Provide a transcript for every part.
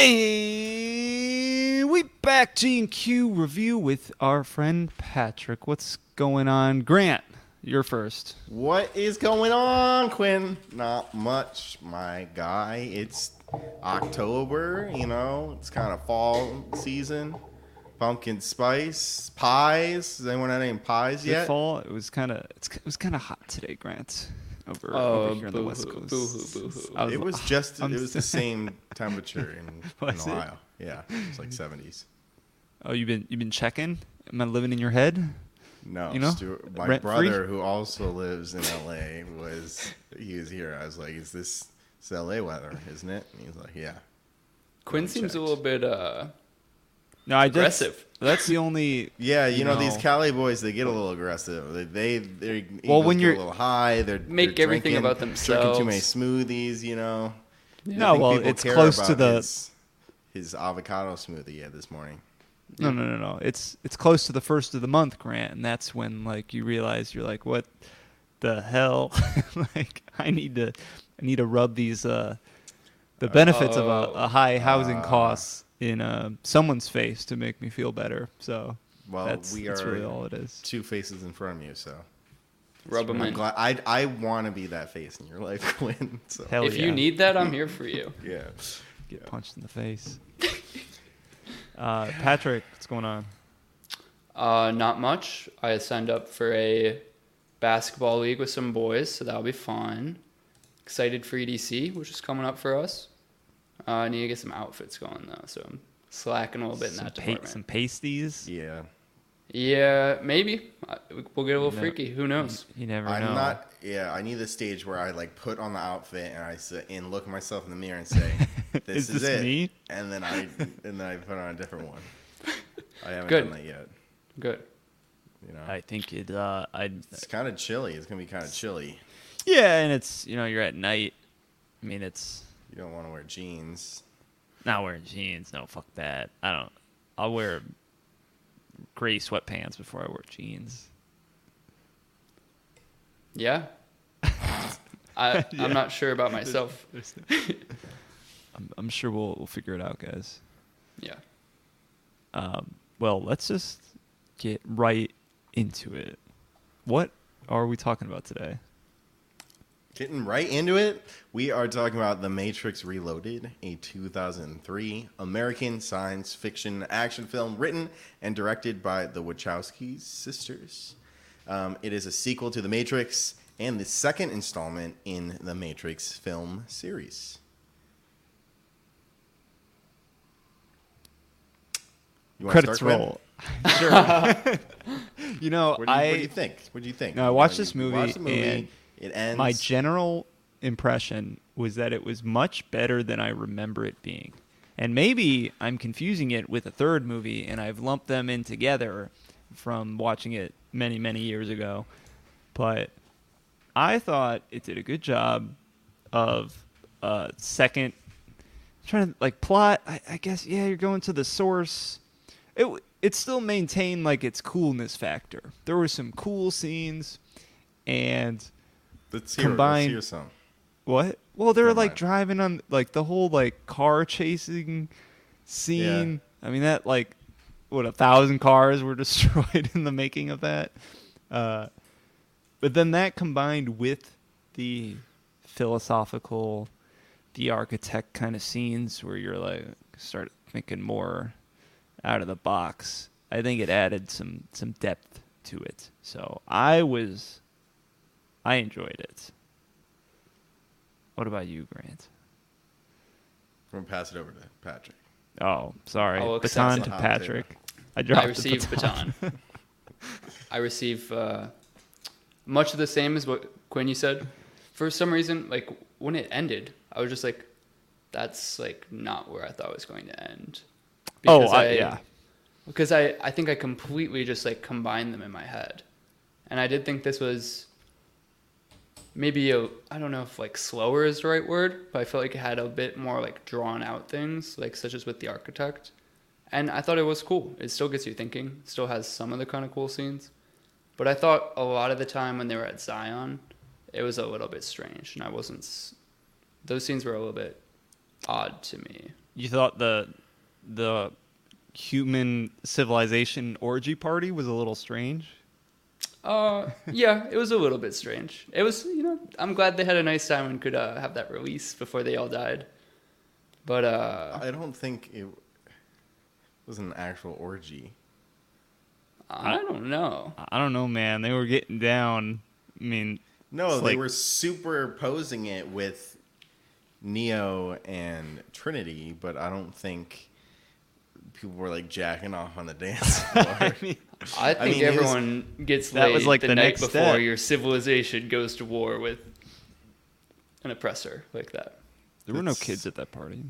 And we back G and Q review with our friend Patrick. What's going on, Grant? You're first. What is going on, Quinn? Not much, my guy. It's October, you know, it's kind of fall season. Pumpkin spice pies. Has anyone had any pies Is it yet? fall? It was kind of it was kind of hot today, Grant. Over, Oh, over here on the west coast. boo-hoo, boo-hoo. I It was just I'm it was the same temperature in, in Was it? Ohio. Yeah, it's like 70s. Oh, you've been you've been checking? Am I living in your head? No, You know, Stuart, my rent-free? brother who also lives in LA was he was here. I was like, "Is this it's LA weather, isn't it?" And he's like, "Yeah." Quinn seems a little bit uh No, I just, aggressive. That's the only. Yeah, you know, these Cali boys, they get a little aggressive. They, they their Well, egos when get you're- a little high, they're Make they're everything drinking, about Drinking too many smoothies, you know. I No, well, it's close to the. his, his avocado smoothie he had this morning. No, no, no, no. It's it's close to the first of the month, Grant, and that's when like you realize you're like, what the hell? like I need to, I need to rub these uh, the benefits of Oh. a, a high housing Ah. costs in uh, someone's face to make me feel better. So Well, that's, we that's are really all it is. two faces in front of you, so rub them I'm in. glad. I I want to be that face in your life, Quinn. So Hell If yeah. you need that, I'm here for you. yeah. get punched in the face. uh, Patrick, what's going on? Uh, not much. I signed up for a basketball league with some boys, so that'll be fun. Excited for EDC, which is coming up for us. Uh, I need to get some outfits going though, so I'm slacking a little bit in some, that pa- department. some pasties. Yeah. Yeah, maybe we'll get a little No. freaky. Who knows? You never I'm know. not. Yeah, I need the stage where I like put on the outfit and I sit and look at myself in the mirror and say, "This Is is, this it." me? And then I and then I put on a different one. I haven't Good. done that yet. Good. You know, I think it. Uh, I. it's kind of chilly. It's gonna be kind of chilly. Yeah, and it's you know you're at night. I mean, it's You don't want to wear jeans. not wearing jeans. No, fuck that. I don't. I'll wear gray sweatpants before I wear jeans. Yeah. I Yeah. I'm not sure about myself. I'm, I'm sure we'll we'll figure it out, guys. Yeah. Um, well, let's just get right into it. What are we talking about today? Getting right into it, we are talking about The Matrix Reloaded, a 2003 American science fiction action film written and directed by the Wachowski sisters. Um, it is a sequel to The Matrix and the second installment in the Matrix film series. You wanna Credits start, roll. sure. you know, What do you, I what do you think? What do you think? No, I You watched know, this movie watch the movie, and it ends. my general impression was that it was much better than I remember it being. And maybe I'm confusing it with a third movie and I've lumped them in together from watching it many, many years ago. But I thought it did a good job of uh second trying to like plot I, I guess yeah you're going to the source it it still maintained like its coolness factor there were some cool scenes and let's hear, combined- let's hear some. what? Well, they're like mind. driving on like the whole like car chasing scene. I mean that like what a thousand cars were destroyed in the making of that. Uh, but then that combined with the philosophical, the architect kind of scenes where you're like start thinking more out of the box. I think it added some some depth to it. So I was, I enjoyed it. What about you, Grant? I'm gonna pass it over to Patrick. Oh, sorry. I'll accept Baton it. to Patrick. I dropped I the baton. baton. I receive uh, much of the same as what Quinn you said. For some reason, like when it ended, I was just like, "That's like not where I thought it was going to end." Oh, I, yeah. Because I, I think I completely just like combined them in my head, and I did think this was maybe I don't know if like slower is the right word, but I felt like it had a bit more like drawn out things, like such as with the architect. And I thought it was cool. It still gets you thinking. Still has some of the kind of cool scenes. But I thought a lot of the time when they were at Zion, it was a little bit strange, and I wasn't. Those scenes were a little bit odd to me. You thought the the human civilization orgy party was a little strange. Uh, yeah, it was a little bit strange. It was, you know, I'm glad they had a nice time and could uh, have that release before they all died. But uh, I don't think it was an actual orgy. I don't know. I don't know, man. They were getting down. I mean, No, they like- were superposing it with Neo and Trinity, but I don't think people were like jacking off on the dance floor. I mean, I think mean, it was- everyone gets That was like the, the night next before step. your civilization goes to war with an oppressor like that. there were no kids at that party.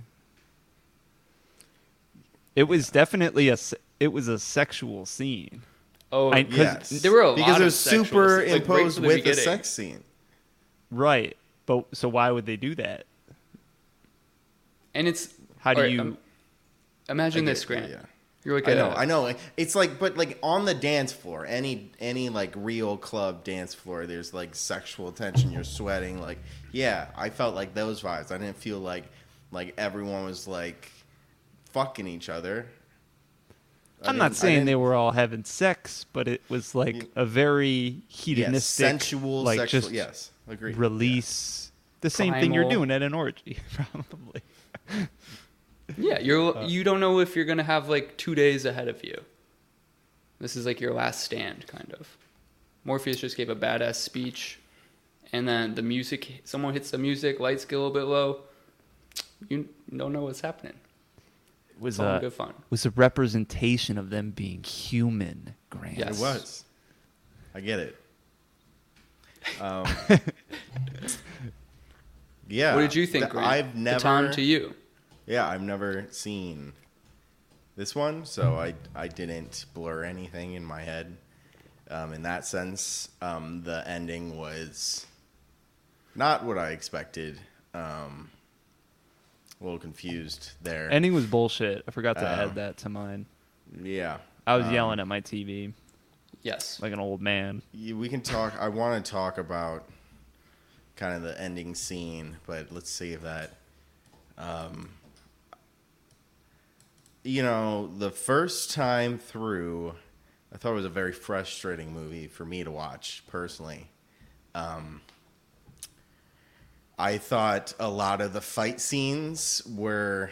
It was definitely a it was a sexual scene. Oh, I- 'cause yes, there were a because lot it was sexual scenes, like, right superimposed from with a sex scene. Right. But so why would they do that? and it's How do alright, you- um, imagine this, get Grant? yeah. You're like I know, I know. It's like, but like on the dance floor, any any like real club dance floor, there's like sexual tension. You're sweating. Like, yeah, I felt like those vibes. I didn't feel like like everyone was like fucking each other. I I'm not saying they were all having sex, but it was like Yeah. a very yes, hedonistic, sensual, like sexual. just yes, agree. release. The same thing you're doing at an orgy, probably. Yeah, you're Uh, you don't know if you're gonna have like two days ahead of you. This is like your last stand, kind of. Morpheus just gave a badass speech, and then the music. Someone hits the music, lights get a little bit low. You don't know what's happening. It was a good fun. was a representation of them being human, Grant. Yeah. It was. I get it. Um, yeah. what did you think, Grant? I've never. The time to you. Yeah, I've never seen this one, so I I didn't blur anything in my head. Um, in that sense, um, the ending was not what I expected. Um, a little confused there. Ending was bullshit. I forgot to Oh. add that to mine. yeah, I was Um, yelling at my TV Yes. like an old man. we can talk. I want to talk about kind of the ending scene, but let's save that. Um, you know, the first time through, I thought it was a very frustrating movie for me to watch personally. Um, I thought a lot of the fight scenes were,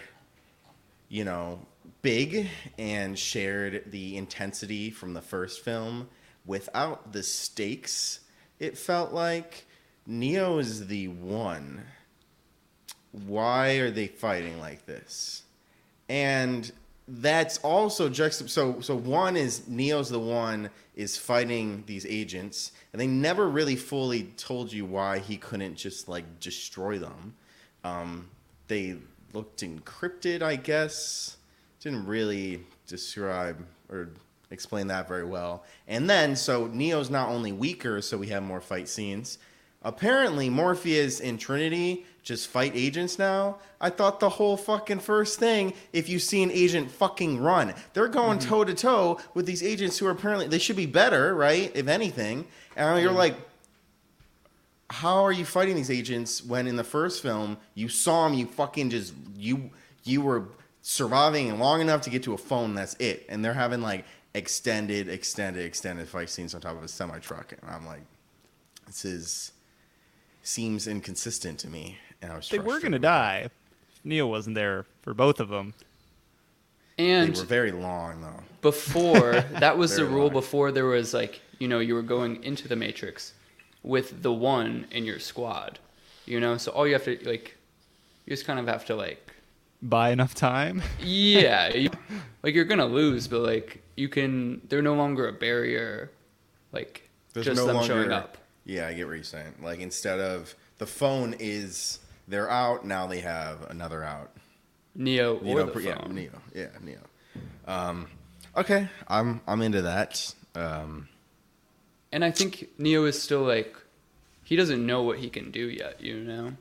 you know, big and shared the intensity from the first film without the stakes. It felt like Neo is the one. Why are they fighting like this? And that's also juxtap so so one is Neo's the one is fighting these agents and they never really fully told you why he couldn't just like destroy them. Um, they looked encrypted, I guess. Didn't really describe or explain that very well. And then so Neo's not only weaker, so we have more fight scenes. Apparently, Morpheus and Trinity just fight agents now. I thought the whole fucking first thing, if you see an agent fucking run, they're going toe to toe with these agents who are apparently, they should be better, right? If anything. And you're mm-hmm. like, how are you fighting these agents when in the first film you saw them, you fucking just, you, you were surviving long enough to get to a phone, that's it. And they're having like extended, extended, extended fight scenes on top of a semi truck. And I'm like, this is seems inconsistent to me. And I was They were gonna die. Neo wasn't there for both of them. And They were very long though. before that was the rule long. before there was like you know you were going into the matrix with the one in your squad you know so all you have to like you just kind of have to like Buy enough time. yeah you, like you're gonna lose but like you can they're no longer a barrier like There's just no them longer, showing up Yeah, I get what you're saying. Like instead of the phone is they're out, now they have another out. neo You or know, the yeah, phone. Neo. Yeah, Neo. Um, okay, I'm I'm into that. Um, and i think neo is still like he doesn't know what he can do yet you know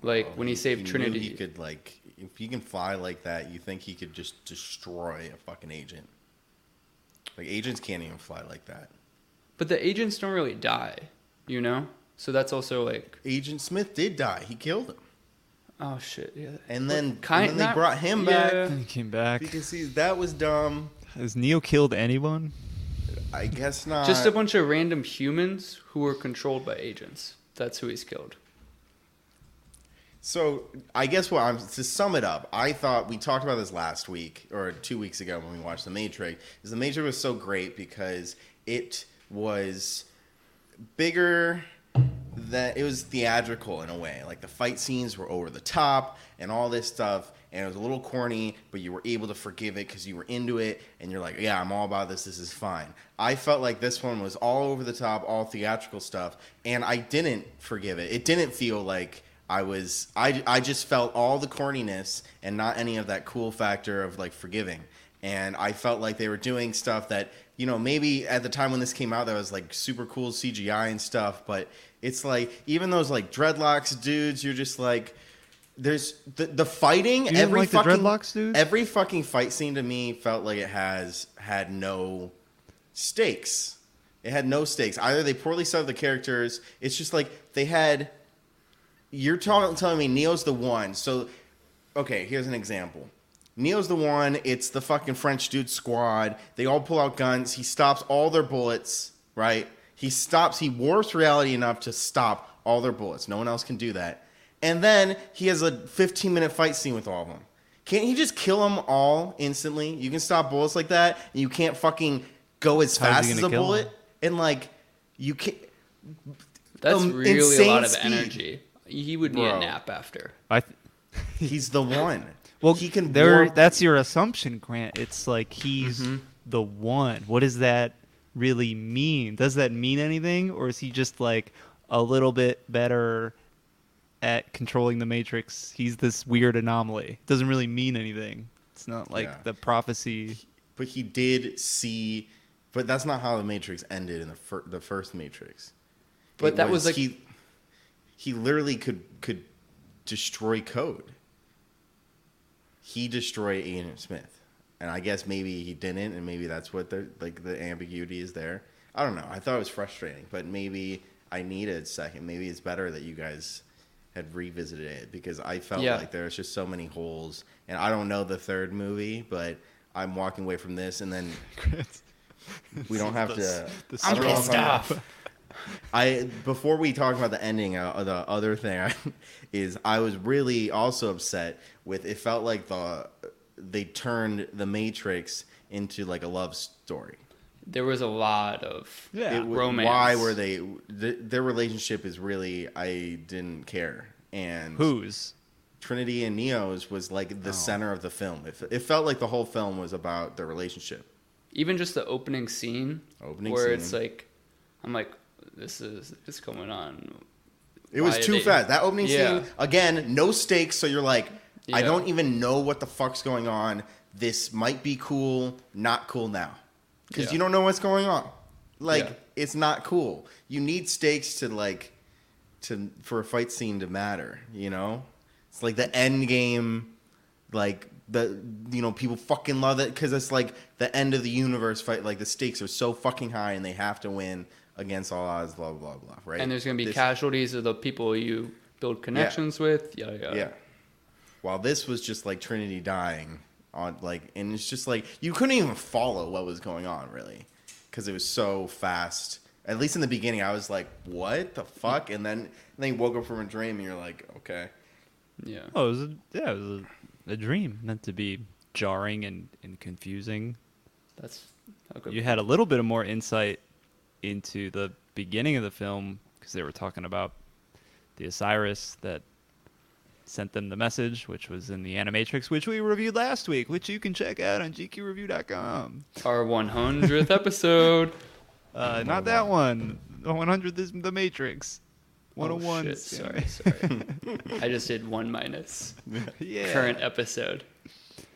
like when he, saved knew trinity he could like if he can fly like that, you think he could just destroy a fucking agent. Like agents can't even fly like that. But the agents don't really die you know so that's also like Agent Smith did die. He killed him. Oh shit! Yeah. and then, Kind- and then they not- brought him yeah. back Then he came back. because he, that was dumb. Has Neo killed anyone? I guess not. Just a bunch of random humans who were controlled by agents. That's who he's killed. So I guess what I'm to sum it up, I thought we talked about this last week or two weeks ago when we watched The Matrix. Is The Matrix was so great because it was bigger that it was theatrical in a way. Like the fight scenes were over the top and all this stuff, and it was a little corny, but you were able to forgive it because you were into it, and you're like, yeah, I'm all about this. This is fine. I felt like this one was all over the top, all theatrical stuff, and I didn't forgive it. It didn't feel like. I was I, I just felt all the corniness and not any of that cool factor of like forgiving. And I felt like they were doing stuff that, you know, maybe at the time when this came out that was like super cool CGI and stuff, but it's like even those like dreadlocks dudes, you're just like there's the the fighting every like fucking dreadlocks dudes? every fucking fight scene to me felt like it has had no stakes. It had no stakes. Either they poorly set up the characters. It's just like they had. You're talking, telling me Neo's the one. So, okay, here's an example. Neo's the one. It's the fucking French dude squad. They all pull out guns. He stops all their bullets. Right? He stops. He warps reality enough to stop all their bullets. No one else can do that. And then he has a 15 minute fight scene with all of them. Can't he just kill them all instantly? You can stop bullets like that, and you can't fucking go as How's fast as a kill 'em? bullet. And like, you can't. That's Um, really a lot of speed. energy. He would need Bro. a nap after. I. Th- He's the one. well, he can. There, warp- that's your assumption, Grant. It's like he's Mm-hmm. the one. What does that really mean? Does that mean anything, or is he just like a little bit better at controlling the Matrix? He's this weird anomaly. It doesn't really mean anything. It's not like Yeah. the prophecy. but he did see. But that's not how the Matrix ended in the fir- the first Matrix. But It that was like- he. He literally could could destroy code. He destroyed Agent Smith, and I guess maybe he didn't, and maybe that's what the like the ambiguity is there. I don't know. I thought it was frustrating, but maybe I needed a second. Maybe it's better that you guys had revisited it because I felt Yeah. like there's just so many holes, and I don't know the third movie, but I'm walking away from this, and then we don't have to. the I don't know if pissed off. I before we talk about the ending, uh, the other thing I, is I was really also upset with. It felt like the they turned the Matrix into like a love story. There was a lot of Yeah. It romance. Why were they? Th- their relationship is really I didn't care. And Whose? Trinity and Neo's was like the Oh. center of the film. It, it felt like the whole film was about their relationship. even just the opening scene Opening where scene. it's like I'm like this is this going on. It was too they- fast. That opening Yeah. scene again, no stakes. So you're like, I don't even know what the fuck's going on. This might be cool, not cool now, because Yeah. you don't know what's going on. Like Yeah. it's not cool. You need stakes to like to for a fight scene to matter. You know, it's like the end game. Like the you know people fucking love it because it's like the end of the universe fight. Like the stakes are so fucking high and they have to win against all odds. Blah blah blah. right. And there's gonna be This- casualties of the people you build connections with. yeah yada. yeah. While this was just like Trinity dying on like, and it's just like you couldn't even follow what was going on really, because it was so fast. At least in the beginning, I was like, "What the fuck?" And then, and then you woke up from a dream, and you're like, "Okay." Yeah. Oh, it was a, yeah, it was a, a dream meant to be jarring and, and confusing. That's a good You had a little bit of more insight into the beginning of the film because they were talking about the Osiris that sent them the message, which was in the Animatrix, which we reviewed last week, which you can check out on GQReview.com. Our 100th episode. Uh, not that one. The 100th is the Matrix. Oh, 101. shit, sorry, sorry. I just did one minus yeah. current episode.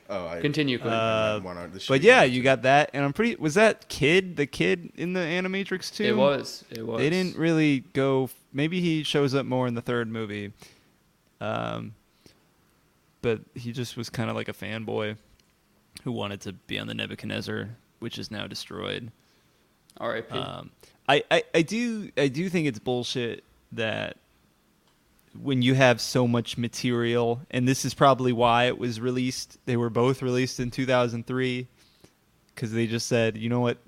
Oh, I Continue, Uh, I wanted to show But yeah, you got that, and I'm pretty. Was that kid the kid in the Animatrix too? it was. It was. They didn't really go. Maybe he shows up more in the third movie. Um, but he just was kind of like a fanboy who wanted to be on the Nebuchadnezzar, which is now destroyed. R.I.P. Um, I, I, I do I do think it's bullshit that when you have so much material, and this is probably why it was released. They were both released in 2003 because they just said, you know what,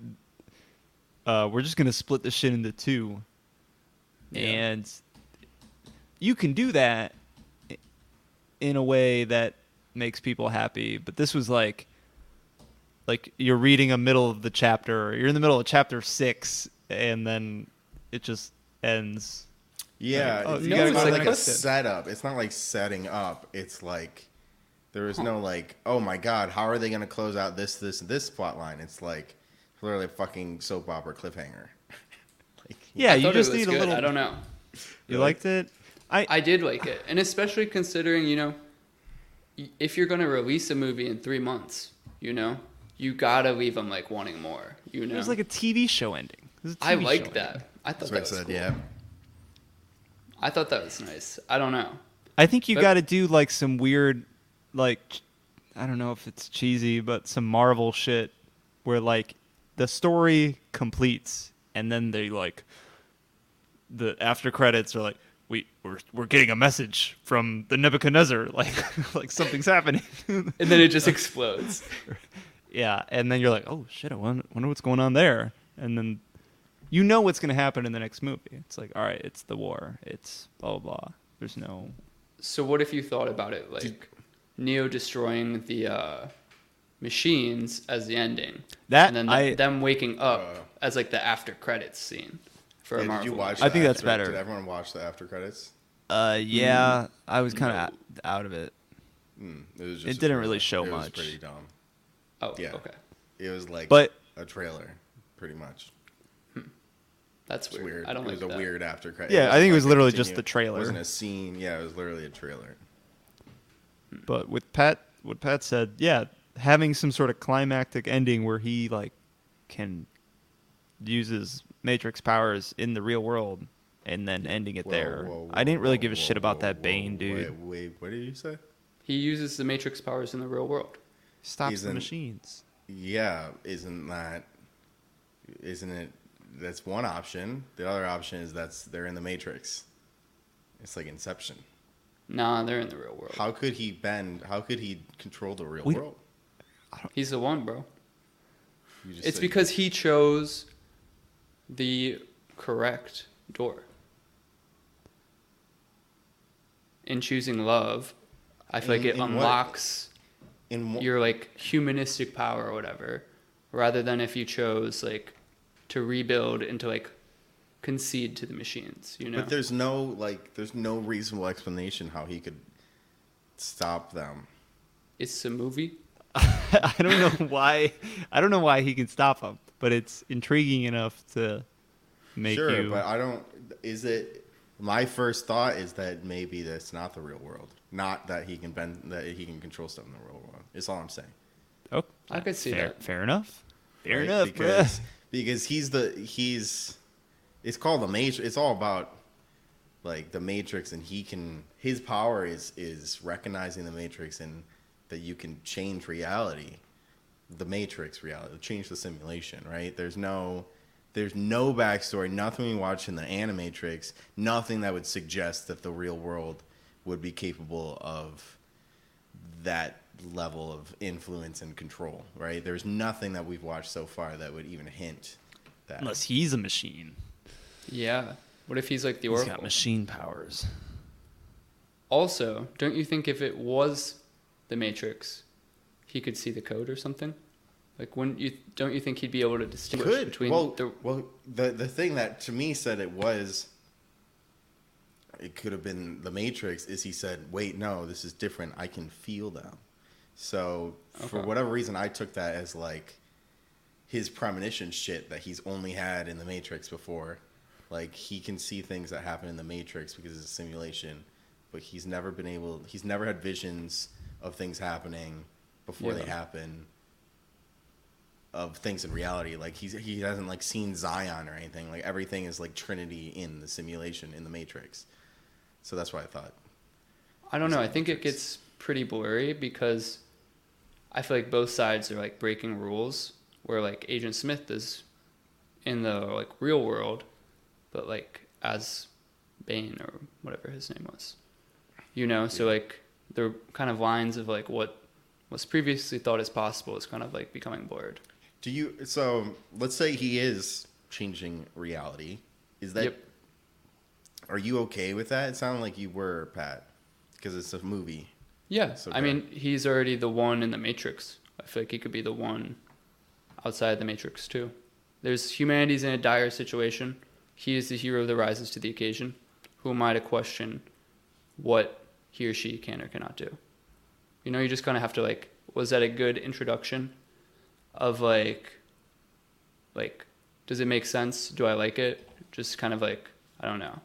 uh, we're just gonna split the shit into two, Yeah. and you can do that in a way that makes people happy. But this was like, like you're reading a middle of the chapter, or you're in the middle of chapter six, and then it just ends. Yeah, Like, oh, it's you not gotta like, like like a setup. It's not like setting up. It's like there is no like, oh my god, how are they going to close out this, this, this plot line? It's like literally a fucking soap opera cliffhanger. like, Yeah, I you just was need a little. I don't know. You Really? liked it? I, I did like it, and especially considering you know, if you're gonna release a movie in three months, you know, you gotta leave them like wanting more. You know, It was like a TV show ending. It was a I TV like that. ending. I thought That's that was said. cool. Yeah, I thought that was nice. I don't know. I think you got to do like some weird, like, I don't know if it's cheesy, but some Marvel shit where like the story completes and then they like the after credits are like we we're we're getting a message from the Nebuchadnezzar like like something's happening. And then it just explodes. yeah, and then you're like, oh shit, I wonder, wonder what's going on there, and then you know what's going to happen in the next movie. It's like, all right, it's the war, it's blah blah blah. There's no So what if you thought about it like Neo destroying the uh, machines as the ending, That and then I- them waking up Uh. as like the after credits scene for a Yeah, Marvel. did you watch? I think the that's after- better. Did everyone watch the after credits? Uh, yeah, I was kind no. of out of it. Mm, it was It just a didn't really trailer. show it Was much. pretty dumb. Oh, Yeah. okay, It was like But- a trailer, pretty much. that's weird. weird. I don't it like was a weird after credit. Yeah, I think it was a literally just the trailer. It wasn't a scene. Yeah, it was literally a trailer. But with Pat, what Pat said, yeah, having some sort of climactic ending where he like can uses Matrix powers in the real world and then ending it Whoa, there. whoa, I didn't really whoa, give a whoa, shit about whoa, that Bane dude. Wait, wait, what did you say? He uses the Matrix powers in the real world. Stops He's the machines. Yeah, isn't that? Isn't it? That's one option. The other option is that's they're in the Matrix. It's like Inception. Nah, they're in the real world. How could he bend? How could he control the real We- world? He's the one, bro. It's because he chose the correct door. In choosing love, I feel like it in what- unlocks in wh- your like humanistic power or whatever, rather than if you chose like to rebuild and to like concede to the machines. You know, But there's no like there's no reasonable explanation how he could stop them. it's a movie. I don't know why. I don't know why he can stop him, but it's intriguing enough to make sure, you. but I don't. Is it? My first thought is that maybe that's not the real world. Not that he can bend, that he can control stuff in the real world. It's all I'm saying. oh, I could see fair, that. Fair enough. Fair right? enough. Because bruh. because he's the he's. It's called the Matrix. It's all about like the Matrix, and he can. His power is is recognizing the Matrix and that you can change reality, the Matrix reality, change the simulation. Right? There's no. There's no backstory, nothing we watch in the Animatrix, nothing that would suggest that the real world would be capable of that level of influence and control, right? There's nothing that we've watched so far that would even hint that. Unless he's a machine. Yeah. What if he's like the Oracle? He's got machine powers. Also, don't you think if it was the Matrix, he could see the code or something? Like, wouldn't you? Don't you think he'd be able to distinguish could. between well, the? well, the the thing that to me said it was, it could have been the Matrix. Is he said, "Wait, no, this is different. I can feel them." So for whatever reason, I took that as like his premonition shit that he's only had in the Matrix before. Like he can see things that happen in the Matrix because it's a simulation, but he's never been able. He's never had visions of things happening before they happen. Of things in reality, like he's he hasn't like seen Zion or anything. Like everything is like Trinity in the simulation in the Matrix. So that's why I thought. I don't know. I think it gets pretty blurry because I feel like both sides are like breaking rules. Where like Agent Smith is in the like real world, but like as Bane or whatever his name was. You know, so like the kind of lines of like what was previously thought as possible is kind of like becoming blurred. Do you? So let's say he is changing reality. Is that? Yep. Are you okay with that? It sounded like you were, Pat, because it's a movie. Yeah, So I mean, he's already the one in the Matrix. I feel like he could be the one outside the Matrix too. There's humanity's in a dire situation. He is the hero that rises to the occasion. Who am I to question what he or she can or cannot do? You know, you just kind of have to like, was that a good introduction of like, like, does it make sense? Do I like it? Just kind of like, I don't know.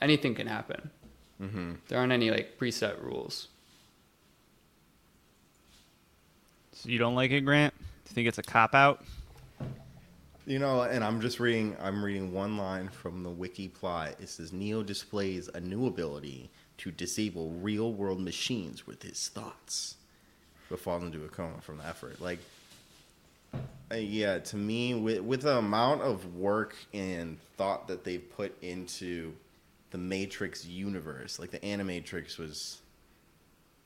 Anything can happen. Mm-hmm. There aren't any like preset rules. So you don't like it, Grant? Do you think it's a cop out? You know, and I'm just reading. I'm reading one line from the wiki plot. It says Neo displays a new ability to disable real-world machines with his thoughts, but falls into a coma from the effort. Like, uh, yeah, to me, with with the amount of work and thought that they've put into the Matrix universe, like the Animatrix was,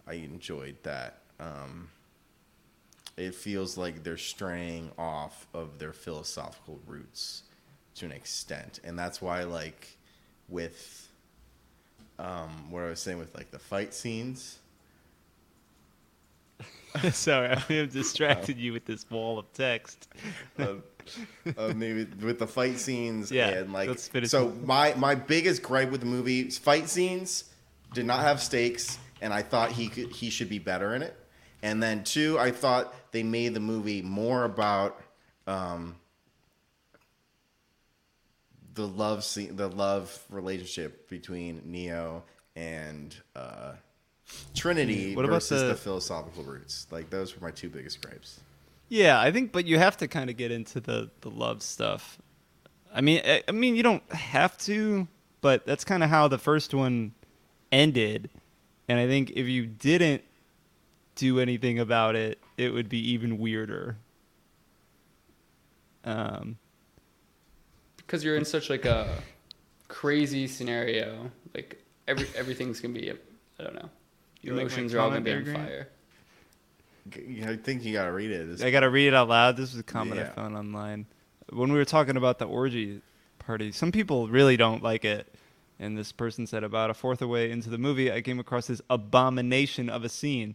I enjoyed that. Um, it feels like they're straying off of their philosophical roots to an extent and that's why like with um what i was saying with like the fight scenes Sorry, I may have distracted you with this wall of text. of, of maybe with the fight scenes Yeah, and like so my my biggest gripe with the movie is fight scenes did not have stakes and i thought he could he should be better in it and then two i thought they made the movie more about um the love scene the love relationship between neo and uh trinity What about versus the- the philosophical roots like those were my two biggest gripes Yeah, I think, but you have to kind of get into the the love stuff. I mean, I, I mean, you don't have to, but that's kind of how the first one ended. And I think if you didn't do anything about it, it would be even weirder. Um, because you're in such like a crazy scenario like every everything's gonna be i don't know You your like emotions are all gonna be on fire I think you gotta read it. It's- I gotta read it out loud. This was a comment I found online when we were talking about the orgy party. Some people really don't like it, and this person said about a fourth away into the movie, I came across this abomination of a scene.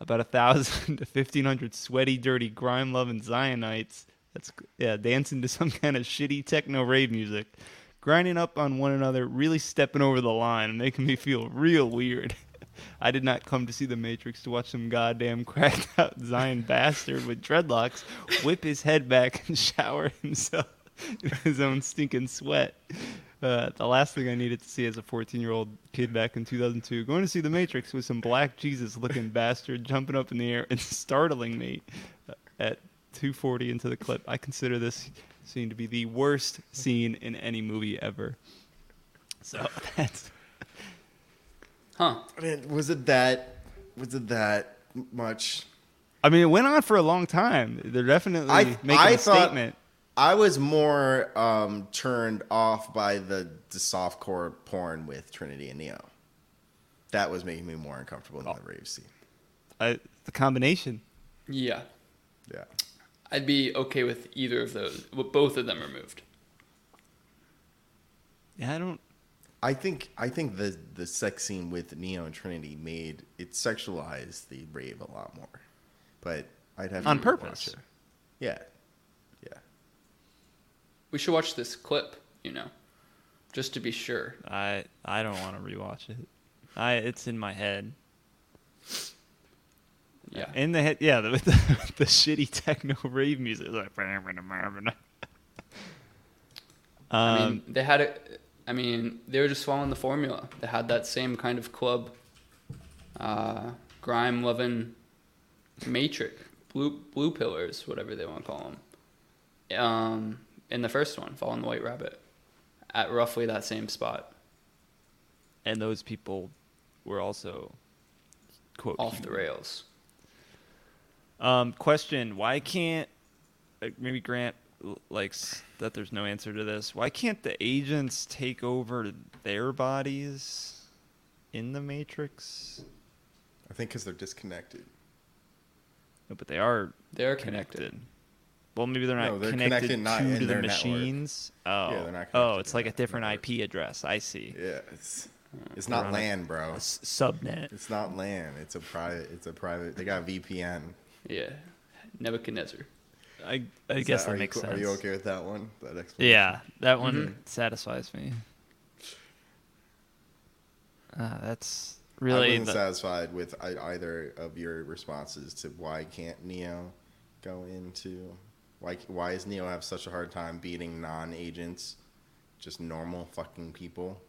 About a thousand to fifteen hundred sweaty, dirty, grime-loving Zionites. That's yeah, dancing to some kind of shitty techno rave music, grinding up on one another, really stepping over the line, and making me feel real weird. I did not come to see The Matrix to watch some goddamn cracked out Zion bastard with dreadlocks whip his head back and shower himself in his own stinking sweat. Uh, the last thing I needed to see as a 14 year old kid back in 2002, going to see The Matrix with some black Jesus looking bastard jumping up in the air and startling me uh, at 240 into the clip. I consider this scene to be the worst scene in any movie ever. So that's. huh Man, was it that? Was it that much? I mean, it went on for a long time. They're definitely I- making I a thought- statement. I was more um, turned off by the, the softcore porn with Trinity and Neo. That was making me more uncomfortable than the rave scene. I, the combination. yeah Yeah. I'd be okay with either of those with both of them removed Yeah, I don't. I think I think the the sex scene with Neo and Trinity made it sexualized the rave a lot more. But I'd have On rewatch purpose. it. Yeah. Yeah. we should watch this clip you know just to be sure I I don't want to rewatch it. I it's in my head. Yeah In the head, yeah, the, the, the shitty techno rave music. Like, I um, mean, they had it. I mean, they were just following the formula. They had that same kind of club, uh, grime loving matrix, blue blue pillars, whatever they want to call them. Um, in the first one, following the White Rabbit, at roughly that same spot, and those people were also quote off the rails. Um, question: Why can't uh, maybe Grant likes that there's no answer to this. Why can't the agents take over their bodies in the Matrix? I think because they're disconnected. No, but they are They're connected. connected. Well, maybe they're not No, they're connected, connected not to the their network. machines. Oh, they're not oh, it's like a different network. IP address. I see. Yeah, it's it's not LAN, bro. A s- subnet. It's not LAN. It's a private. It's a private. They got VPN. Yeah. Nebuchadnezzar. I I Is guess that- that, makes you, sense. Are you okay with that one? That explanation? Yeah, that one Mhm. satisfies me. Ah, that's I really wasn't the, satisfied with either of your responses to why can't Neo go into why why does Neo have such a hard time beating non-agents, just normal fucking people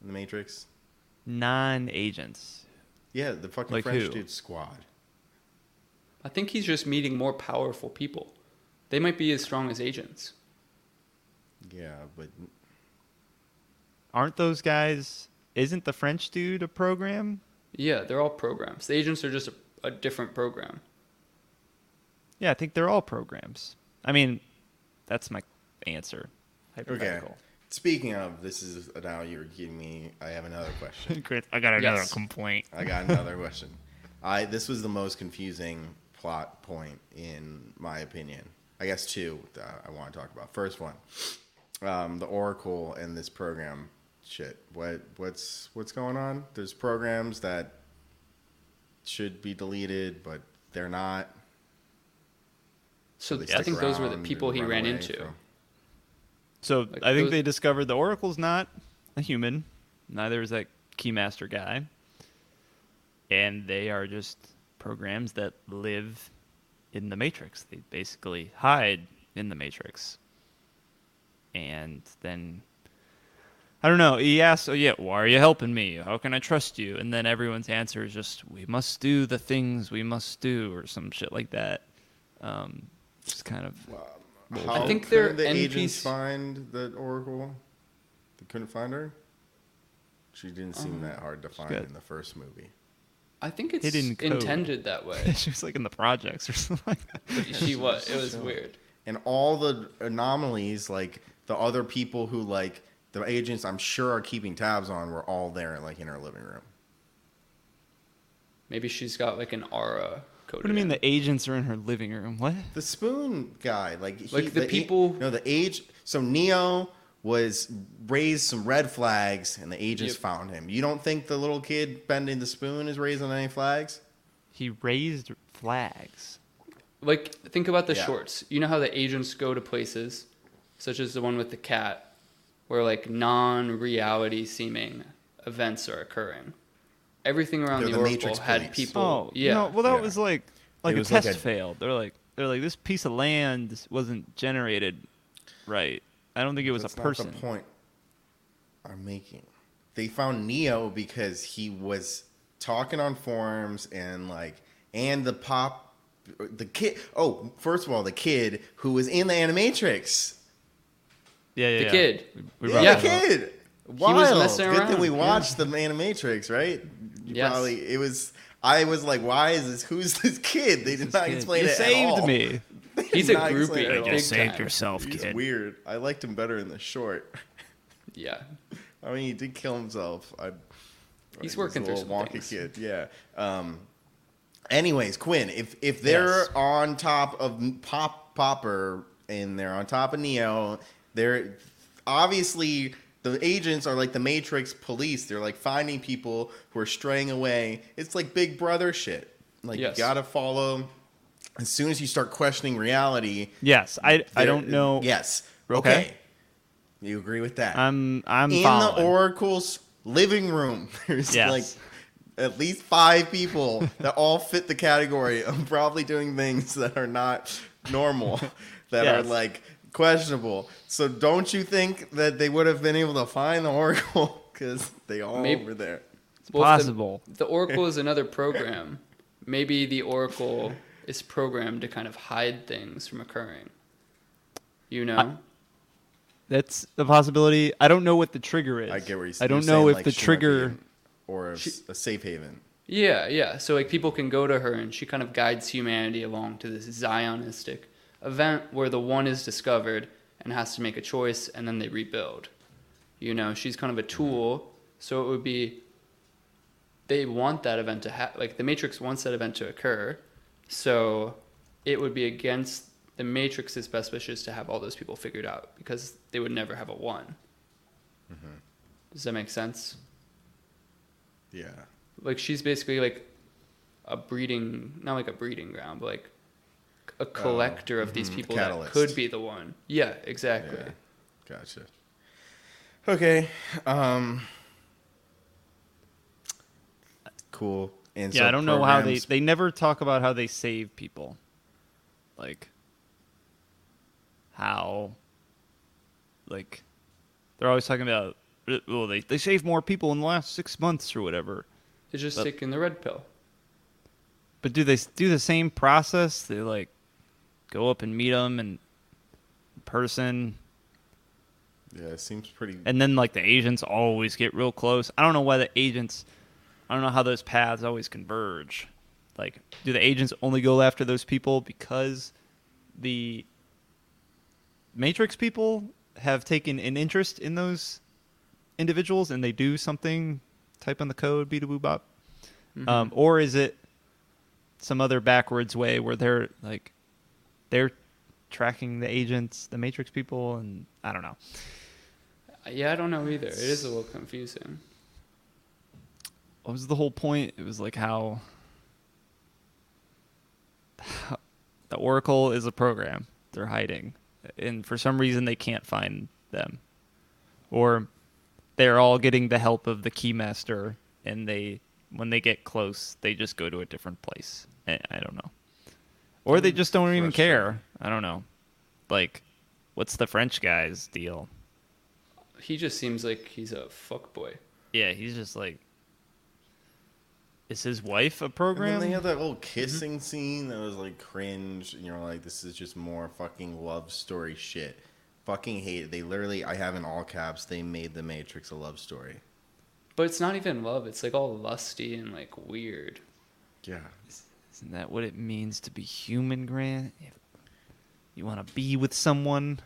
in the Matrix? non-agents. Yeah, the fucking Like French who? dude squad. I think he's just meeting more powerful people. They might be as strong as agents. Yeah, but Aren't those guys? Isn't the French dude a program? Yeah, they're all programs. The agents are just a, a different program. Yeah, I think they're all programs. I mean, that's my answer. okay. Speaking of, this is now you're giving me. I have another question. Great. I got another Yes. complaint. I got another question. I this was the most confusing plot point in my opinion. I guess two that I want to talk about. First one, um, the Oracle and this program shit. What what's what's going on? There's programs that should be deleted, but they're not. So They I think those were the people he ran into. from- So Like, I think those- they discovered the Oracle's not a human. Neither is that Keymaster guy. And they are just programs that live in the Matrix. They basically hide in the Matrix. And then I don't know. He asks, "Oh yeah, why are you helping me? How can I trust you?" And then everyone's answer is just, "We must do the things we must do," or some shit like that. Um, just kind of How I think they're couldn't the agents find the Oracle. They couldn't find her. She didn't seem that hard to find good. in the first movie. I think it's Hidden code. intended that way. she was like in the projects or something like that. she was. It was weird. and all the anomalies like the other people who like the agents i'm sure are keeping tabs on were all there like in her living room Maybe she's got like an aura coded. What do you mean in. the agents are in her living room? What? the spoon guy like he, Like the a- people- no the age so neo was raised some red flags and the agents Yep. found him you don't think the little kid bending the spoon is raising any flags He raised flags. Like, think about the Yeah. shorts. You know how the agents go to places, such as the one with the cat, where like non-reality seeming events are occurring. Everything around They're the, the Oracle Matrix had police. people. Oh, yeah. No, well, that Yeah. was like like It a was like test a- failed. They're like they're like this piece of land wasn't generated right. I don't think it was That's a not person. the point i'm making they found neo because he was talking on forums and like and the pop the kid oh first of all the kid who was in the animatrix Yeah, yeah. The yeah. kid. We, we yeah, the that up. kid was Wild. messing Good thing around, we yeah. watched the Animatrix, right? You Yes. Probably it was. I was like, "Why is this? Who's this kid?" They did not Kid, explain you it saved at all. me. They He's a groupie. it at Big all. saved time. yourself, He's weird. I liked him better in the short. Yeah. I mean, he did kill himself. I, He's he was working a through some wonky things. kid. Yeah. Um. Anyways, Quinn, if if they're Yes. on top of Pop Popper and they're on top of Neo, they're obviously the agents are like the Matrix police. They're like finding people who are straying away. It's like Big Brother shit. Like Yes. you gotta follow. As soon as you start questioning reality, Yes, I I don't know. Yes. Okay. Okay. You agree with that? I'm I'm in following. the Oracle's living room. There's Yes. like at least five people that all fit the category of probably doing things that are not normal, that Yes. are like questionable. So don't you think that they would have been able to find the Oracle because they all Maybe- were there? It's Well, if the- possible. The Oracle is another program. Maybe the Oracle is programmed to kind of hide things from occurring. You know? That's a possibility. I don't know what the trigger is. I get where you. I don't know saying, if like, the she might be trigger. in- or a, s- a safe haven. yeah, yeah. So like people can go to her and she kind of guides humanity along to this Zionistic event where the one is discovered and has to make a choice and then they rebuild. You know, she's kind of a tool, so it would be they want that event to happen. Like the Matrix wants that event to occur, so it would be against the Matrix's best wishes to have all those people figured out because they would never have a one. Does that make sense? Yeah. Like she's basically like a breeding, not like a breeding ground, but like a collector of these mhm, people that could be the one. Yeah, exactly. Yeah. Gotcha. Okay. Um. Cool. And yeah, so I don't know how they they never talk about how they save people. Like how like they're always talking about well they they save more people in the last 6 months or whatever. It's just But- taking the red pill. But do they do the same process? They like go up and meet them in person Yeah, it seems pretty. and then like the agents always get real close. I don't know why the agents I don't know how those paths always converge. Like do the agents only go after those people because the Matrix people have taken an interest in those individuals and they do something type in the code beat a boo bop Mhm. um, or is it some other backwards way where they're like they're tracking the agents the matrix people and i don't know yeah, I don't know either. It is a little confusing. What was the whole point? It was like how, how the oracle is a program. They're hiding. And for some reason they can't find them. Or they're all getting the help of the keymaster and they when they get close they just go to a different place. I, I don't know. Or they just don't even care. I don't know. Like what's the french guy's deal? He just seems like he's a fuck boy. yeah he's just like is his wife a program? And then they had that little kissing mm-hmm. scene that was like cringe, and you're like, this is just more fucking love story shit. Fucking hate it. They literally, I have in all caps, they made the Matrix a love story. But it's not even love. It's like all lusty and like weird. Yeah. Isn't that what it means to be human, Grant? If you want to be with someone.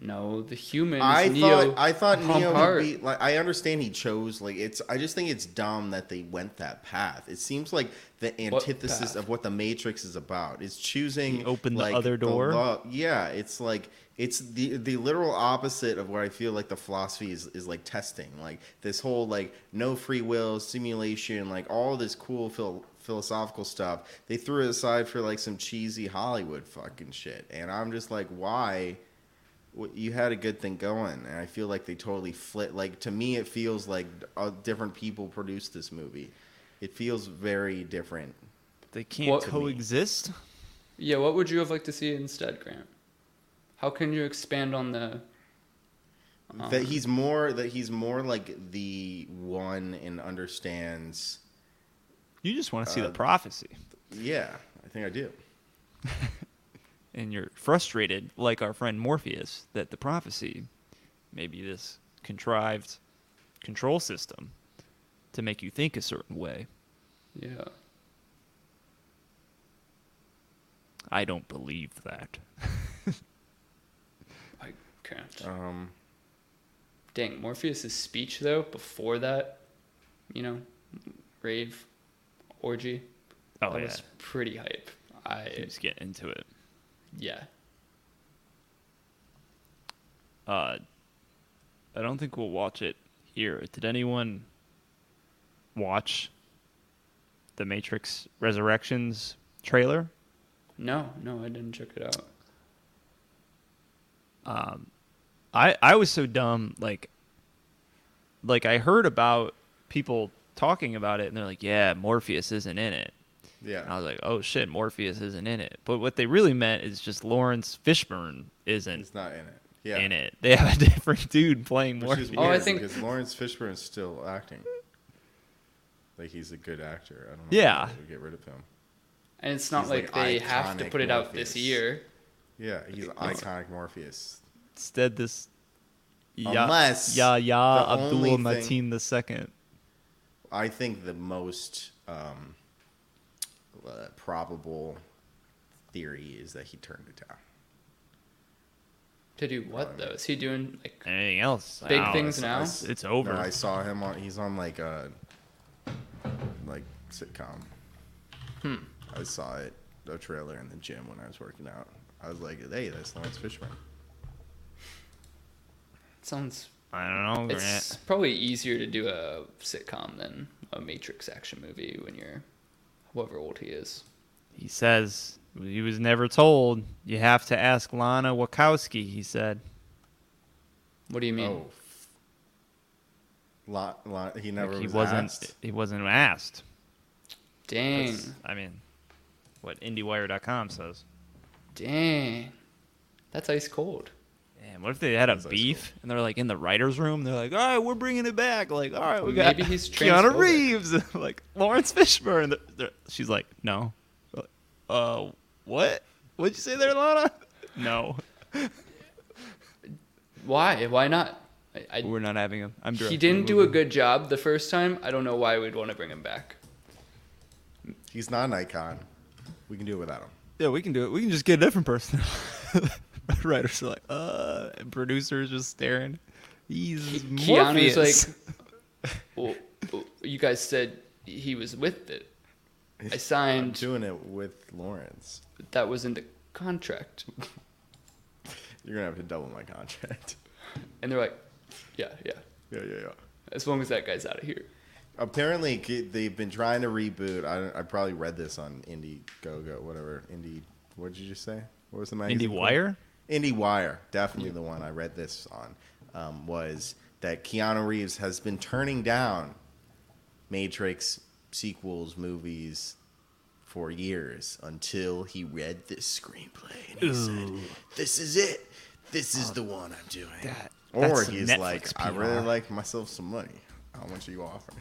No, the human. I Neo, thought I thought Neo hard. would be like I understand he chose like it's I just think it's dumb that they went that path. It seems like the antithesis path? of what the Matrix is about. It's choosing open opened the like, other door? lo- yeah, it's like it's the the literal opposite of where I feel like the philosophy is, is like testing. Like this whole like no free will, simulation, like all this cool phil- philosophical stuff. They threw it aside for like some cheesy Hollywood fucking shit. And I'm just like why w- you had a good thing going, and I feel like they totally flit. Like to me, it feels like uh, different people produced this movie. It feels very different. They can't What- coexist. Yeah, what would you have liked to see instead, Grant? How can you expand on the? um, that he's more that he's more like the one and understands. You just want to see Uh, the prophecy, Yeah, I think I do. and you're frustrated, like our friend Morpheus, that the prophecy may be this contrived control system to make you think a certain way. Yeah. I don't believe that. I can't. Um, Dang, Morpheus' speech though before that, you know, rave, orgy, Oh that yeah, was pretty hype. I just get into it. Yeah. Uh, I don't think we'll watch it here. Did anyone watch the Matrix Resurrections trailer? No, no, I didn't check it out. Um, I I was so dumb. Like, like I heard about people talking about it, and they're like, "Yeah, Morpheus isn't in it." And I was like, "Oh shit, Morpheus isn't in it." But what they really meant is just Laurence Fishburne isn't he's not in it. Yeah, in it. They have a different dude playing which Morpheus. is Oh, I think- because Laurence Fishburne is still acting. Like he's a good actor. I don't know. Yeah. If they would get rid of him. And it's not like, like, they have to put it out this year. Yeah, he's iconic Morpheus. Instead, this Ya- Unless Yahya the Abdul thing- Mateen the second. I think the most um, uh, probable theory is that he turned it down. To do what though? Is he doing like Anything else? Big Now things it's- now? It's, it's over. No, I saw him on. He's on like a like sitcom. Hmm. I saw it, the trailer in the gym when I was working out. I was like, "Hey, that's Laurence Fishburne." sounds I don't know, it's probably easier to do a sitcom than a Matrix action movie when you're however old he is. He says he was never told. You have to ask Lana Wachowski. He said. What do you mean? Oh, lot, lot. He never Like, he was wasn't. asked. He wasn't asked. Dang. That's- I mean, what IndieWire.com says. Dang. That's ice cold. Damn, what if they had a That's ice beef and they're like in the writers' room? They're like, "All right, we're bringing it back." Like, "All right, we got Maybe he's Keanu transphobic. Reeves, like Laurence Fishburne." They're- they're- she's like, "No." Like, Uh, what? What'd you say there, Lana? No, Why? Why not? I, I, we're not having him. I'm. he didn't do a good job the first time. I don't know why we'd want to bring him back. He's not an icon. We can do it without him. Yeah, we can do it. We can just get a different person. Writers are like, uh, and producers just staring. He's Keanu's Morpheus. like, well, well, you guys said he was with it. I signed. I'm signed. doing it with Laurence. That was in the contract. You're gonna have to double my contract. And they're like, yeah, yeah. yeah, yeah, yeah. As long as that guy's out of here. Apparently, they've been trying to reboot. I, I probably read this on Indiegogo, whatever. Indie, what did you just say? What was the magazine? called? IndieWire. IndieWire, definitely the one I read this on, um, was that Keanu Reeves has been turning down Matrix sequels, movies for years until he read this screenplay and he said, "This is it. This is the one I'm doing." that- or he's Netflix like, "I really like myself some money. How much are you offering?"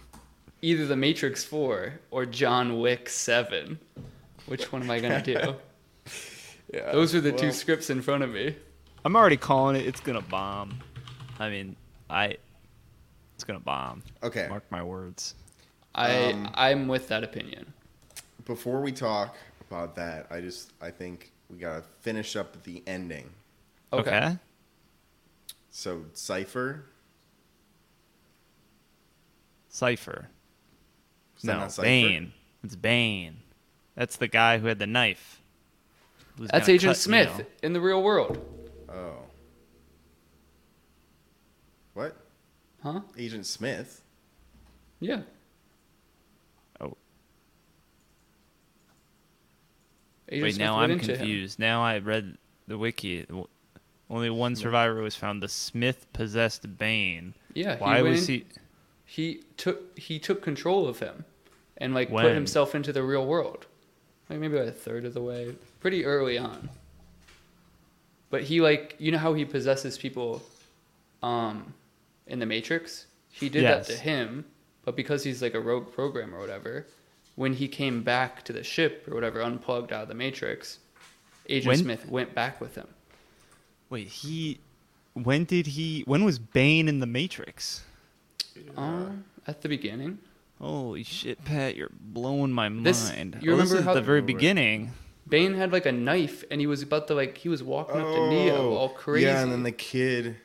Either The Matrix 4 or John Wick 7. Which one am I going to do? Yeah, Those are the two scripts in front of me. I'm already calling it. It's gonna bomb. I mean, I. It's gonna bomb. Okay, Mark my words. I Um, I'm with that opinion. before we talk about that, I just I think we gotta finish up the ending. Okay. So Cypher, Cypher. Is no, not Bane. It's Bane. That's the guy who had the knife. Who's That's Agent cut Smith Neo. in the real world. Oh. What? Huh? Agent Smith? Yeah. Oh, Agent wait. Smith Now I'm into him. confused. Now I read the wiki. Only one survivor was found. The Smith possessed Bane. Yeah. Why he was in- he? He took he took control of him, and like put himself into the real world. Like maybe about a third of the way, pretty early on. But he like you know how he possesses people, um, in the Matrix. He did Yes. that to him, but because he's like a rogue program or whatever, when he came back to the ship or whatever, unplugged out of the Matrix, Agent When- Smith went back with him. Wait, he. When did he? When was Bane in the Matrix? Um, at the beginning. Holy shit, Pat! You're blowing my This- mind. you Oh, this remember how- the very beginning? Bane had like a knife, and he was about to like he was walking up to Neo oh, all crazy. Oh, Yeah, and then the kid.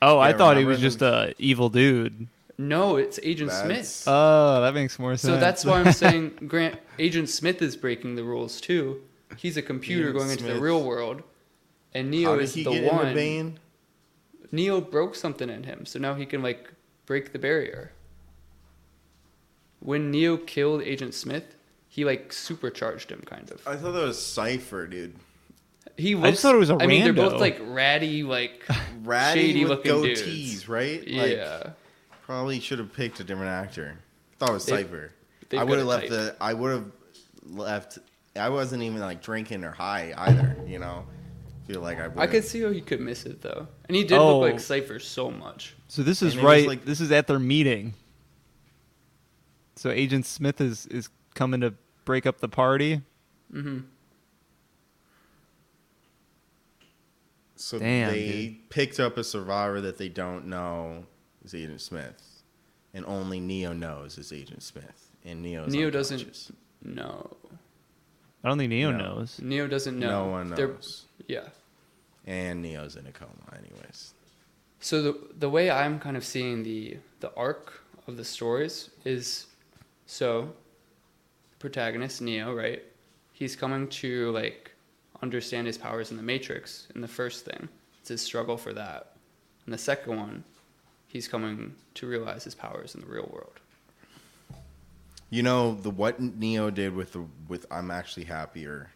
Oh, I Yeah, thought he remember was just a evil dude. No, it's Agent That's- Smith. Oh, that makes more sense. So that's why I'm saying Grant Agent Smith is breaking the rules too. He's a computer Agent going into the Smith. real world, and How Neo did is he the get one. into Bane? Neo broke something in him, so now he can like break the barrier. When Neo killed Agent Smith, he like supercharged him, kind of. I thought that was Cypher, dude. He was. I just thought it was a I mean, they're rando. both like ratty, like Ratty shady with looking goatees, dudes. right? Yeah, Like, probably should have picked a different actor. thought it was They- Cypher. they've I got would have a left type. the. I would have left. I wasn't even like drinking or high either. You know, feel like I. I would've- could see how he could miss it though, and he did Oh. look like oh. Cypher so much. So this is And it was right. like- this is at their meeting. So Agent Smith is is coming to break up the party. hmm So Damn, they dude. picked up a survivor that they don't know is Agent Smith, and only Neo knows is Agent Smith, and Neo's Neo doesn't unconscious. know. I don't think Neo No. knows. Neo doesn't know. No one They're- knows. Yeah. And Neo's in a coma, anyways. So the the way I'm kind of seeing the the arc of the stories is so protagonist Neo, right? He's coming to like understand his powers in the Matrix in the first thing. It's his struggle for that. And the second one, he's coming to realize his powers in the real world. You know the what Neo did with the with I'm actually happier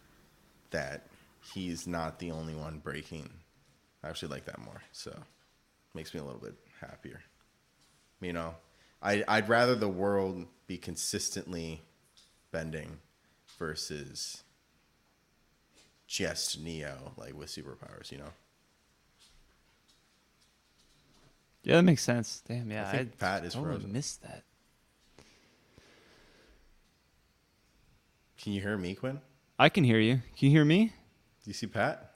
that he's not the only one breaking. I actually like that more. So makes me a little bit happier. You know, I I'd rather the world be consistently bending versus just Neo like with superpowers. You know, Yeah, that makes sense. Damn, yeah. I think Pat is totally frozen. missed that. can you hear me, Quinn? I can hear you. Can you hear me? Do you see Pat?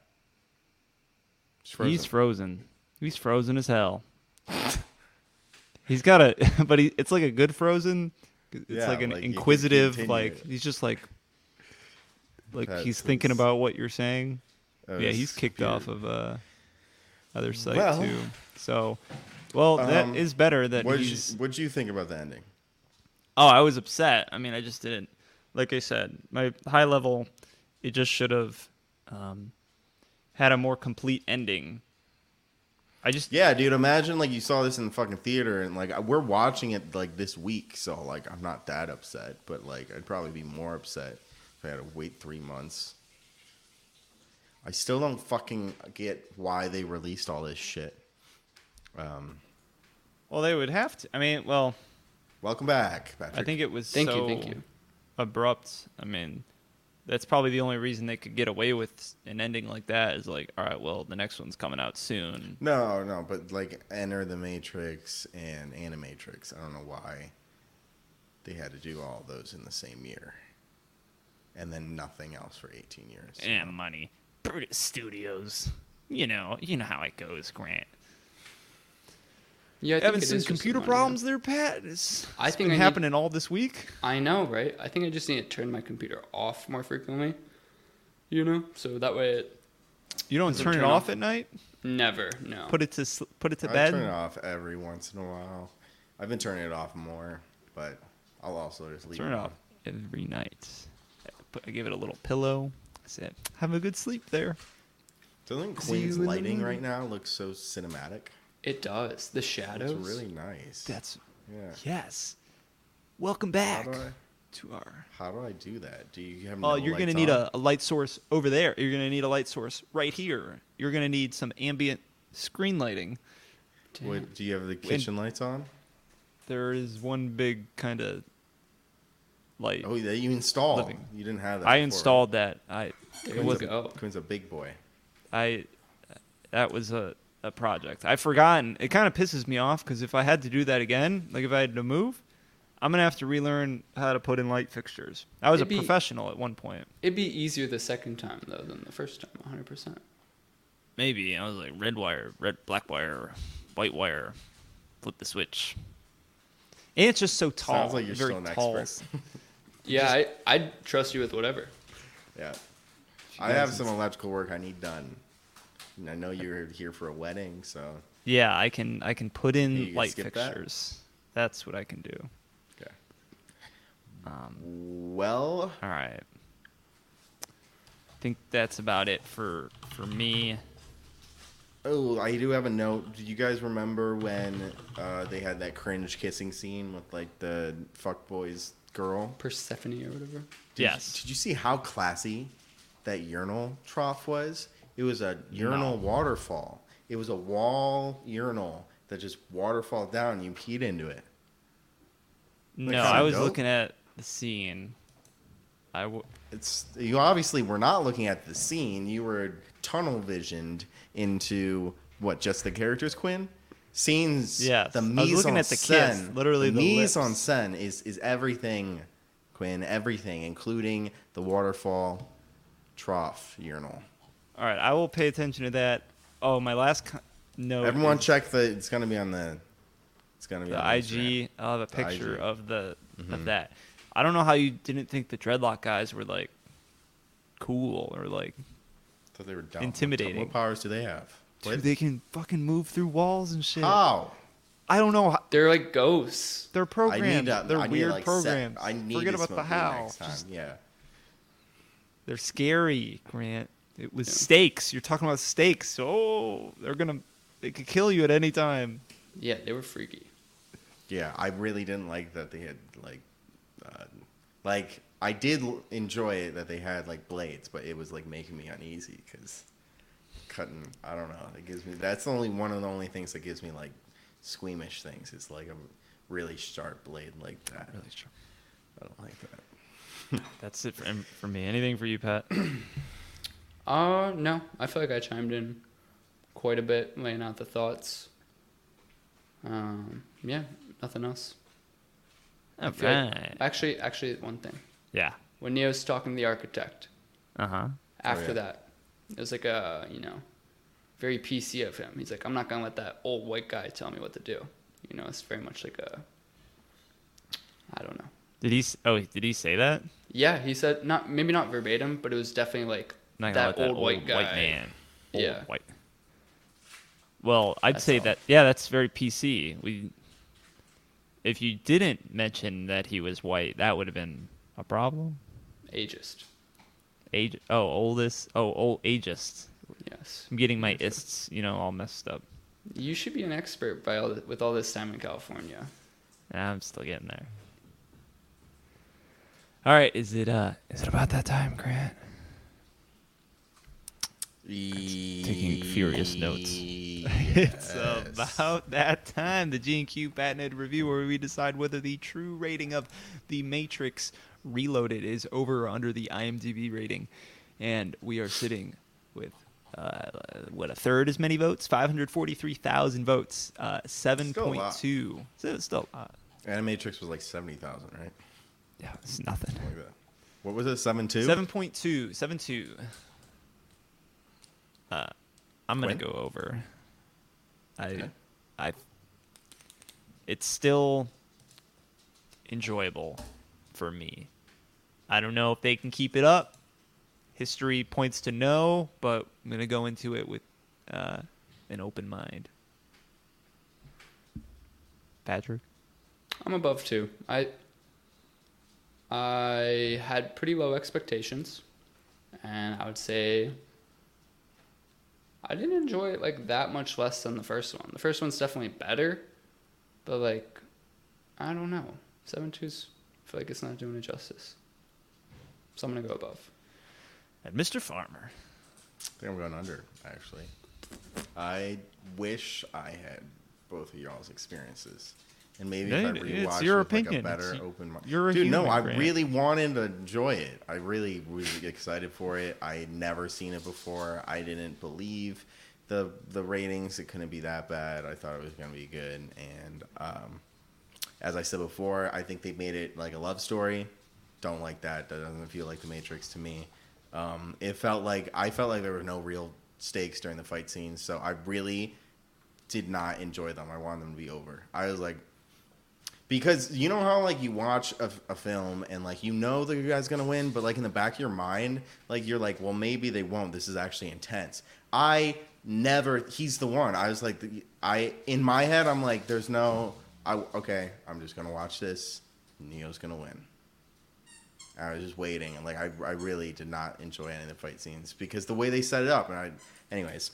He's He's frozen. He's frozen as hell. he's got a, but he, it's like a good frozen. It's Yeah, like an like inquisitive, like it. he's just like, like Pat he's thinking about what you're saying. Oh, yeah, he's kicked weird. off of uh, other site Well- too. So, well, that Um, is better that What'd you, he's. what'd you think about the ending? Oh, I was upset. I mean, I just didn't. Like I said, my high level, it just should have um, had a more complete ending. I just Yeah, dude. Imagine like you saw this in the fucking theater, and like we're watching it like this week, so like I'm not that upset, but like I'd probably be more upset if I had to wait three months. I still don't fucking get why they released all this shit. Um, well, they would have to. I mean, well, welcome back, Patrick. I think it was Thank so you, thank you. abrupt. I mean, that's probably the only reason they could get away with an ending like that. Is like, all right, well, the next one's coming out soon. no, no, but like Enter the Matrix and Animatrix. I don't know why they had to do all those in the same year, and then nothing else for 18 years. And money, Brutus Studios. You know, you know how it goes, Grant. Yeah, I think Having it some is computer problems there, Pat. It's, I it's think been I need- happening all this week. I know, right? I think I just need to turn my computer off more frequently. You know, so that way it You don't Does it turn it off off? at night. never no. Put it to sl- put it to I bed. turn it off every once in a while. I've been turning it off more, but I'll also just leave Turn it it off every night. I give it a little pillow. I said, "Have a good sleep there." Doesn't See Quinn's you in the lighting right now look so cinematic? It does. The shadows. It's really nice. That's yeah. yes. Welcome How back do I to our. how do I do that? Do you have? Oh, no you're gonna need a, a light source over there. You're gonna need a light source right here. You're gonna need some ambient screen lighting. What, do you have the kitchen lights on? There is one big kind of light. Oh, that you installed. Living. You didn't have that. I before. installed that. I There it wasn't go. Quinn's a big boy. I that was a, a project. I've forgotten. It kind of pisses me off because if I had to do that again, like if I had to move, I'm gonna have to relearn how to put in light fixtures. I was It'd a be- professional at one point. It'd be easier the second time though than the first time, 100. percent Maybe I was like red wire, red black wire, white wire, flip the switch. And it's just so tall. Sounds like you're very still an tall. expert. Yeah, I I'd trust you with whatever. Yeah. I have some electrical work I need done. And I know you're here for a wedding, so Yeah, I can I can put in can light skip that? That's what I can do. okay. Um, Well, All right. I think that's about it for for me. Oh, I do have a note. Do you guys remember when uh, they had that cringe kissing scene with like the fuck boys girl? Persephone or whatever. Did yes. You, did you see how classy that urinal trough was? It was a urinal waterfall. It was a wall urinal that just waterfall down. and You peed into it. no, I was dope. looking at the scene. I w- It's you obviously were not looking at the scene. You were tunnel visioned into what? Just the characters, Quinn. Scenes. Yes. The I was mise looking en at the scène. literally the, the mise en lips. scène is is everything, Quinn. Everything, including the waterfall trough urinal. All right. I will pay attention to that. Oh, my last co- note. Everyone, is check the. It's gonna be on the. It's gonna be the on Instagram. IG. I'll have a The picture IG. of the of mm-hmm. that. I don't know how you didn't think the dreadlock guys were like cool or like thought they were dumb. Intimidating. What powers do they have? dude, they can fucking move through walls and shit. How? I don't know. How, They're like ghosts. they're I programmed. need to, they're I need weird to, like, programs. Set, I need Forget to about the smoke weed how. Next time. Just- yeah. they're scary, Grant. It was Yeah. stakes. You're talking about stakes. Oh, they're gonna. They could kill you at any time. Yeah, they were freaky. Yeah, I really didn't like that they had like, uh, like I did enjoy it that they had like blades, but it was like making me uneasy because cutting. I don't know. It gives me. That's the only one of the only things that gives me like squeamish things. It's like a really sharp blade like that. Really true. I don't like that. That's it for, for me. Anything for you, Pat? Uh, no. I feel like I chimed in quite a bit, laying out the thoughts. Um, yeah, nothing else. I feel like- actually, actually, one thing. Yeah. When Neo's talking to the architect, Uh huh. after yeah. that, it was like a, you know, very PC of him. He's like, I'm not gonna let that old white guy tell me what to do. You know, it's very much like a, I don't know. Did he? s- Oh, did he say that? Yeah, he said not maybe not verbatim, but it was definitely like Not gonna that, let that old white guy. man. Old Yeah. White. Well, I'd That's say all. that. Yeah, that's very PC. We. If you didn't mention that he was white, that would have been a problem. ageist. Age. Oh, oldest. Oh, old ageist. Yes, I'm getting my ists, you know, all messed up. you should be an expert by all the, with all this time in California. Nah, I'm still getting there. All right, is it uh is it about that time, Grant? Taking furious notes. It's Yes. about that time, the G and Q patented review, where we decide whether the true rating of the Matrix Reloaded is over or under the IMDb rating, and we are sitting with. Uh, what a third as many votes, five hundred forty-three thousand votes, uh, seven Still a lot. two. So it's still, uh, Animatrix was like seventy thousand, right? yeah, it's nothing. Something like that. What was it? Seven two. Seven point two, seven two. Uh, I'm gonna Win? go over. I, Okay. I. It's still enjoyable for me. I don't know if they can keep it up. History points to no, but I'm gonna go into it with uh, an open mind. Patrick. I'm above two. I I had pretty low expectations, and I would say I didn't enjoy it like that much less than the first one. The first one's definitely better, but like I don't know. Seven twos. I feel like it's not doing it justice. So I'm gonna go above. And Mr. Farmer. I think I'm going under, actually. I wish I had both of y'all's experiences. And maybe Yeah, if I it's your like opinion. a better It's open mind. you're a Dude, no, human, I Grant. really wanted to enjoy it. I really was excited for it. I had never seen it before. I didn't believe the the ratings. It couldn't be that bad. I thought it was going to be good. And um, as I said before, I think they made it like a love story. Don't like that. That doesn't feel like The Matrix to me. Um, it felt like I felt like there were no real stakes during the fight scenes, so I really did not enjoy them. I wanted them to be over. I was like, because you know how like you watch a, a film and like you know the guy's gonna win, but like in the back of your mind, like you're like, well, maybe they won't. This is actually intense. I never. He's the one. I was like, I in my head, I'm like, there's no. I okay. I'm just gonna watch this. Neo's gonna win. I was just waiting, and like I, I really did not enjoy any of the fight scenes because the way they set it up, and I, anyways,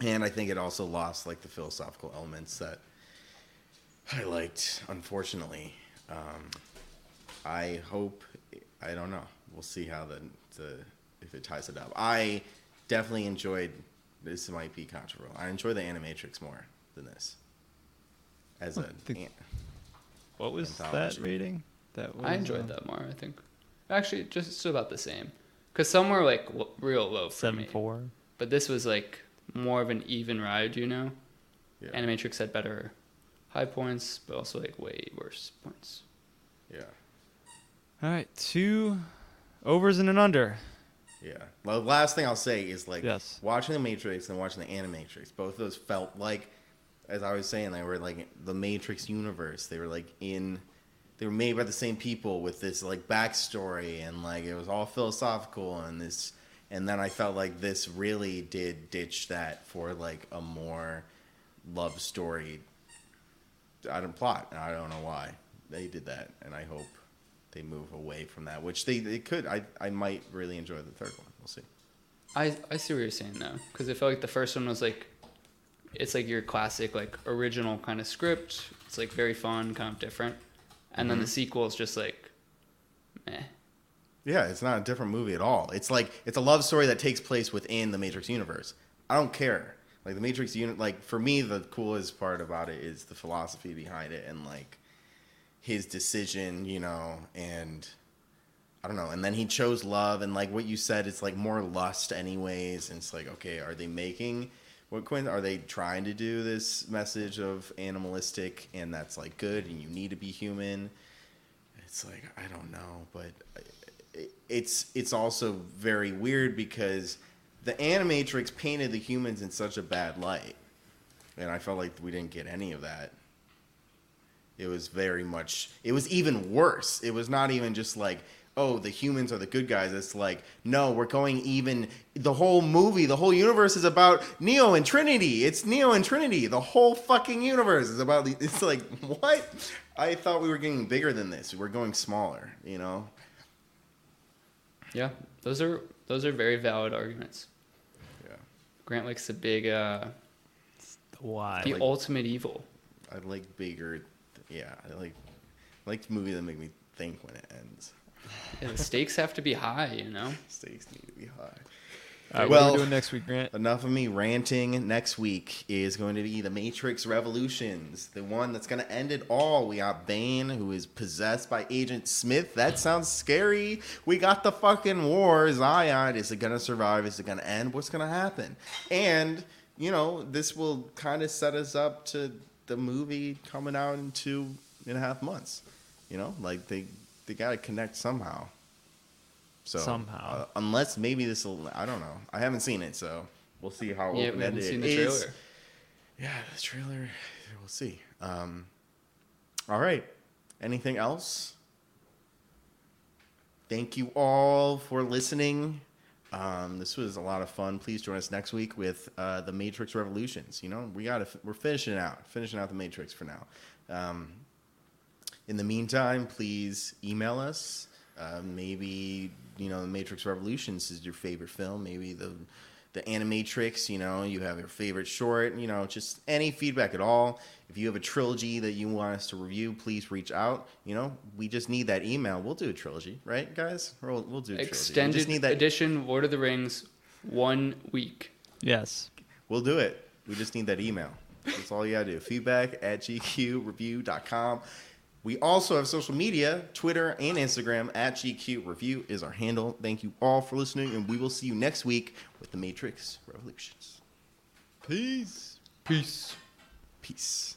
and I think it also lost like the philosophical elements that I liked. Unfortunately, um, I hope I don't know. We'll see how the the if it ties it up. I definitely enjoyed. This might be controversial. I enjoy the Animatrix more than this. As a think- What was Anthology. that rating? That was, I enjoyed uh, that more. I think. Actually, just about the same. Cause some were like w- real low for Seven me, four. but this was like more of an even ride. You know. yeah, Animatrix had better high points, but also like way worse points. yeah, All right, two overs and an under. yeah. Well, the last thing I'll say is like Yes. watching the Matrix and watching the Animatrix. Both of those felt like, as I was saying, they were like the Matrix universe. They were like in they were made by the same people with this like backstory and like it was all philosophical and this and then I felt like this really did ditch that for like a more love story I don't plot and I don't know why they did that and I hope they move away from that which they, they could I, I might really enjoy the third one we'll see I I see what you're saying though, because I felt like the first one was like, it's like your classic like original kind of script. It's like very fun, kind of different, and then the mm-hmm. sequel is just like, meh. Yeah, it's not a different movie at all. It's like it's a love story that takes place within the Matrix universe. I don't care. Like the Matrix unit like for me the coolest part about it is the philosophy behind it and like his decision, you know, and I don't know. And then he chose love and like what you said it's like more lust anyways and it's like okay, are they making what Quinn are they trying to do this message of animalistic and that's like good and you need to be human? It's like I don't know, but uh, it's it's also very weird because the animatrix painted the humans in such a bad light and i felt like we didn't get any of that. It was very much it was even worse. It was not even just like oh the humans are the good guys. It's like no we're going even the whole movie the whole universe is about neo and trinity. It's neo and trinity. The whole fucking universe is about the, it's like what? I thought we were getting bigger than this. We're going smaller you know? Yeah, those are those are very valid arguments. Yeah Grant likes the big, uh, Why? the like- ultimate evil. I like bigger. Yeah, I like I like movies that make me think when it ends. Yeah, the stakes have to be high, you know. Stakes need to be high. Right, Well- what are we doing next week, Grant? Enough of me ranting. Next week is going to be the Matrix Revolutions, the one that's going to end it all. We got Bane, who is possessed by Agent Smith. That sounds scary. We got the fucking war. Zion, is it going to survive? Is it going to end? What's going to happen? And you know, this will kind of set us up to the movie coming out in two and a half months. You know, like they they got to connect somehow. So Somehow. uh, unless maybe this will, I don't know. I haven't seen it, so we'll see how Yeah, we open-ended haven't seen it the is. trailer. Yeah, the trailer. We'll see. Um, all right. Anything else? Thank you all for listening. Um, this was a lot of fun. Please join us next week with uh, the Matrix Revolutions. You know, we got to we're finishing out, finishing out the Matrix for now. Um, in the meantime, please email us. Uh, maybe you know, the Matrix Revolutions is your favorite film. Maybe the the Animatrix. You know, you have your favorite short. You know, just any feedback at all. If you have a trilogy that you want us to review, please reach out. You know, we just need that email. We'll do a trilogy, right, guys? We'll, we'll do a trilogy. We Extended just need that. edition Lord of the Rings, one week. Yes. We'll do it. We just need that email. That's all you gotta do. Feedback at gqreview.com. We also have social media, Twitter and Instagram at GQ Review is our handle. Thank you all for listening, and we will see you next week with the Matrix Revolutions. Peace. Peace. Peace.